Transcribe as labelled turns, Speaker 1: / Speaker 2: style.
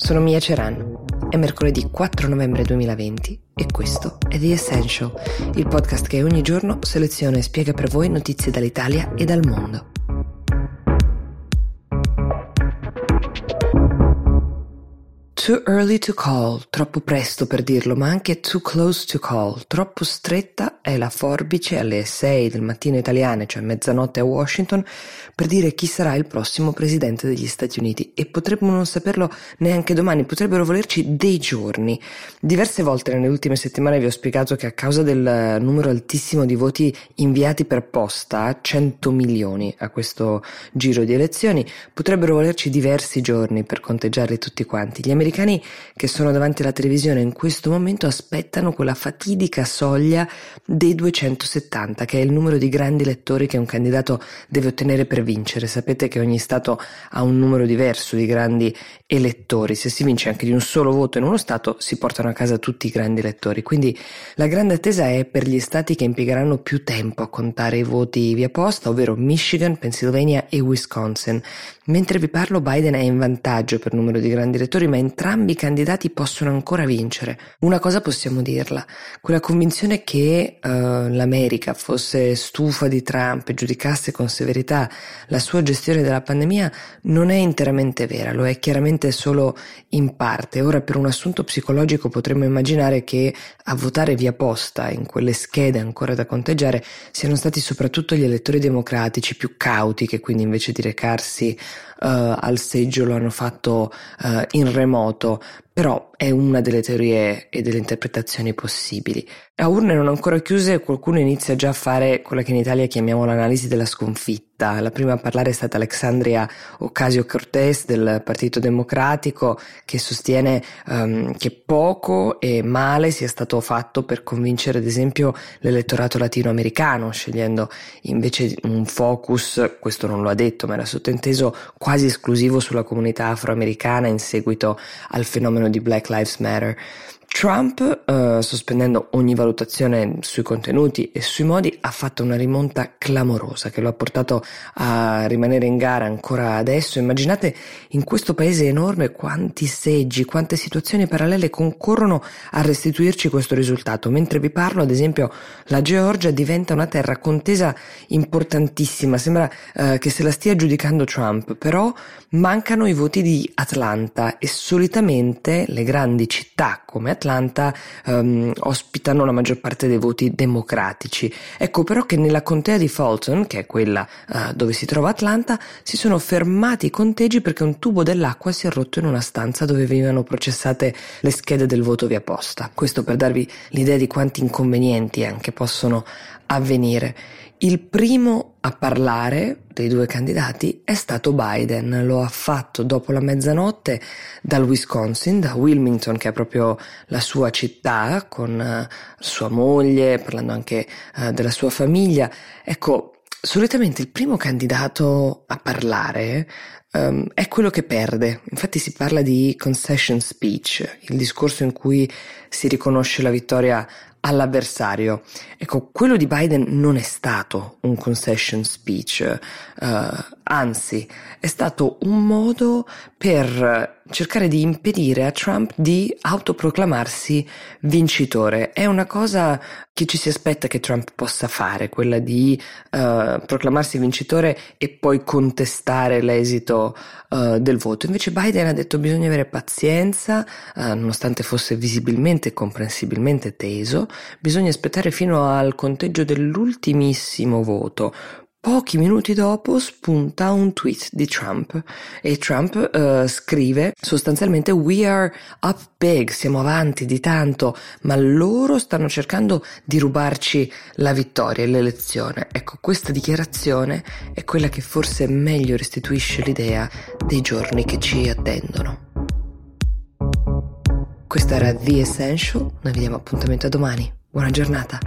Speaker 1: sono Mia Ceran. È mercoledì 4 novembre 2020 e questo è The Essential, il podcast che ogni giorno seleziona e spiega per voi notizie dall'Italia e dal mondo. Too early to call, troppo presto per dirlo, ma anche too close to call, troppo stretta è la forbice alle 6 del mattino italiane, cioè mezzanotte a Washington, per dire chi sarà il prossimo presidente degli Stati Uniti e potremmo non saperlo neanche domani, potrebbero volerci dei giorni. Diverse volte nelle ultime settimane vi ho spiegato che a causa del numero altissimo di voti inviati per posta, 100 milioni a questo giro di elezioni, potrebbero volerci diversi giorni per conteggiarli tutti quanti. Gli americani che sono davanti alla televisione in questo momento aspettano quella fatidica soglia dei 270, che è il numero di grandi elettori che un candidato deve ottenere per vincere. Sapete che ogni Stato ha un numero diverso di grandi elettori. Se si vince anche di un solo voto in uno Stato, si portano a casa tutti i grandi elettori. Quindi la grande attesa è per gli Stati che impiegheranno più tempo a contare i voti via posta, ovvero Michigan, Pennsylvania e Wisconsin. Mentre vi parlo, Biden è in vantaggio per numero di grandi elettori, ma entrambi i candidati possono ancora vincere. Una cosa possiamo dirla, quella convinzione che uh, l'America fosse stufa di Trump e giudicasse con severità la sua gestione della pandemia non è interamente vera, lo è chiaramente solo in parte. Ora per un assunto psicologico potremmo immaginare che a votare via posta in quelle schede ancora da conteggiare siano stati soprattutto gli elettori democratici più cauti che quindi invece di recarsi uh, al seggio lo hanno fatto uh, in remoto, 音 però è una delle teorie e delle interpretazioni possibili. A urne non ancora chiuse qualcuno inizia già a fare quella che in Italia chiamiamo l'analisi della sconfitta. La prima a parlare è stata Alexandria Ocasio-Cortez del Partito Democratico che sostiene um, che poco e male sia stato fatto per convincere ad esempio l'elettorato latinoamericano, scegliendo invece un focus, questo non lo ha detto ma era sottinteso, quasi esclusivo sulla comunità afroamericana in seguito al fenomeno di Black Lives Matter. Trump, uh, sospendendo ogni valutazione sui contenuti e sui modi, ha fatto una rimonta clamorosa che lo ha portato a rimanere in gara ancora adesso. Immaginate in questo paese enorme quanti seggi, quante situazioni parallele concorrono a restituirci questo risultato. Mentre vi parlo, ad esempio, la Georgia diventa una terra contesa importantissima. Sembra uh, che se la stia giudicando Trump, però mancano i voti di Atlanta e solitamente le grandi città come Atlanta um, ospitano la maggior parte dei voti democratici. Ecco però che nella contea di Fulton, che è quella uh, dove si trova Atlanta, si sono fermati i conteggi perché un tubo dell'acqua si è rotto in una stanza dove venivano processate le schede del voto via posta. Questo per darvi l'idea di quanti inconvenienti anche possono avvenire. Il primo a parlare dei due candidati è stato Biden, lo ha fatto dopo la mezzanotte dal Wisconsin, da Wilmington che è proprio la sua città, con uh, sua moglie, parlando anche uh, della sua famiglia. Ecco, solitamente il primo candidato a parlare um, è quello che perde. Infatti si parla di concession speech, il discorso in cui si riconosce la vittoria all'avversario. Ecco, quello di Biden non è stato un concession speech, uh, anzi è stato un modo per cercare di impedire a Trump di autoproclamarsi vincitore. È una cosa che ci si aspetta che Trump possa fare, quella di uh, proclamarsi vincitore e poi contestare l'esito uh, del voto. Invece Biden ha detto bisogna avere pazienza, uh, nonostante fosse visibilmente e comprensibilmente teso, bisogna aspettare fino al conteggio dell'ultimissimo voto. Pochi minuti dopo spunta un tweet di Trump e Trump uh, scrive sostanzialmente We are up big, siamo avanti di tanto, ma loro stanno cercando di rubarci la vittoria e l'elezione. Ecco, questa dichiarazione è quella che forse meglio restituisce l'idea dei giorni che ci attendono. Questo era The Essential, noi vediamo appuntamento a domani. Buona giornata.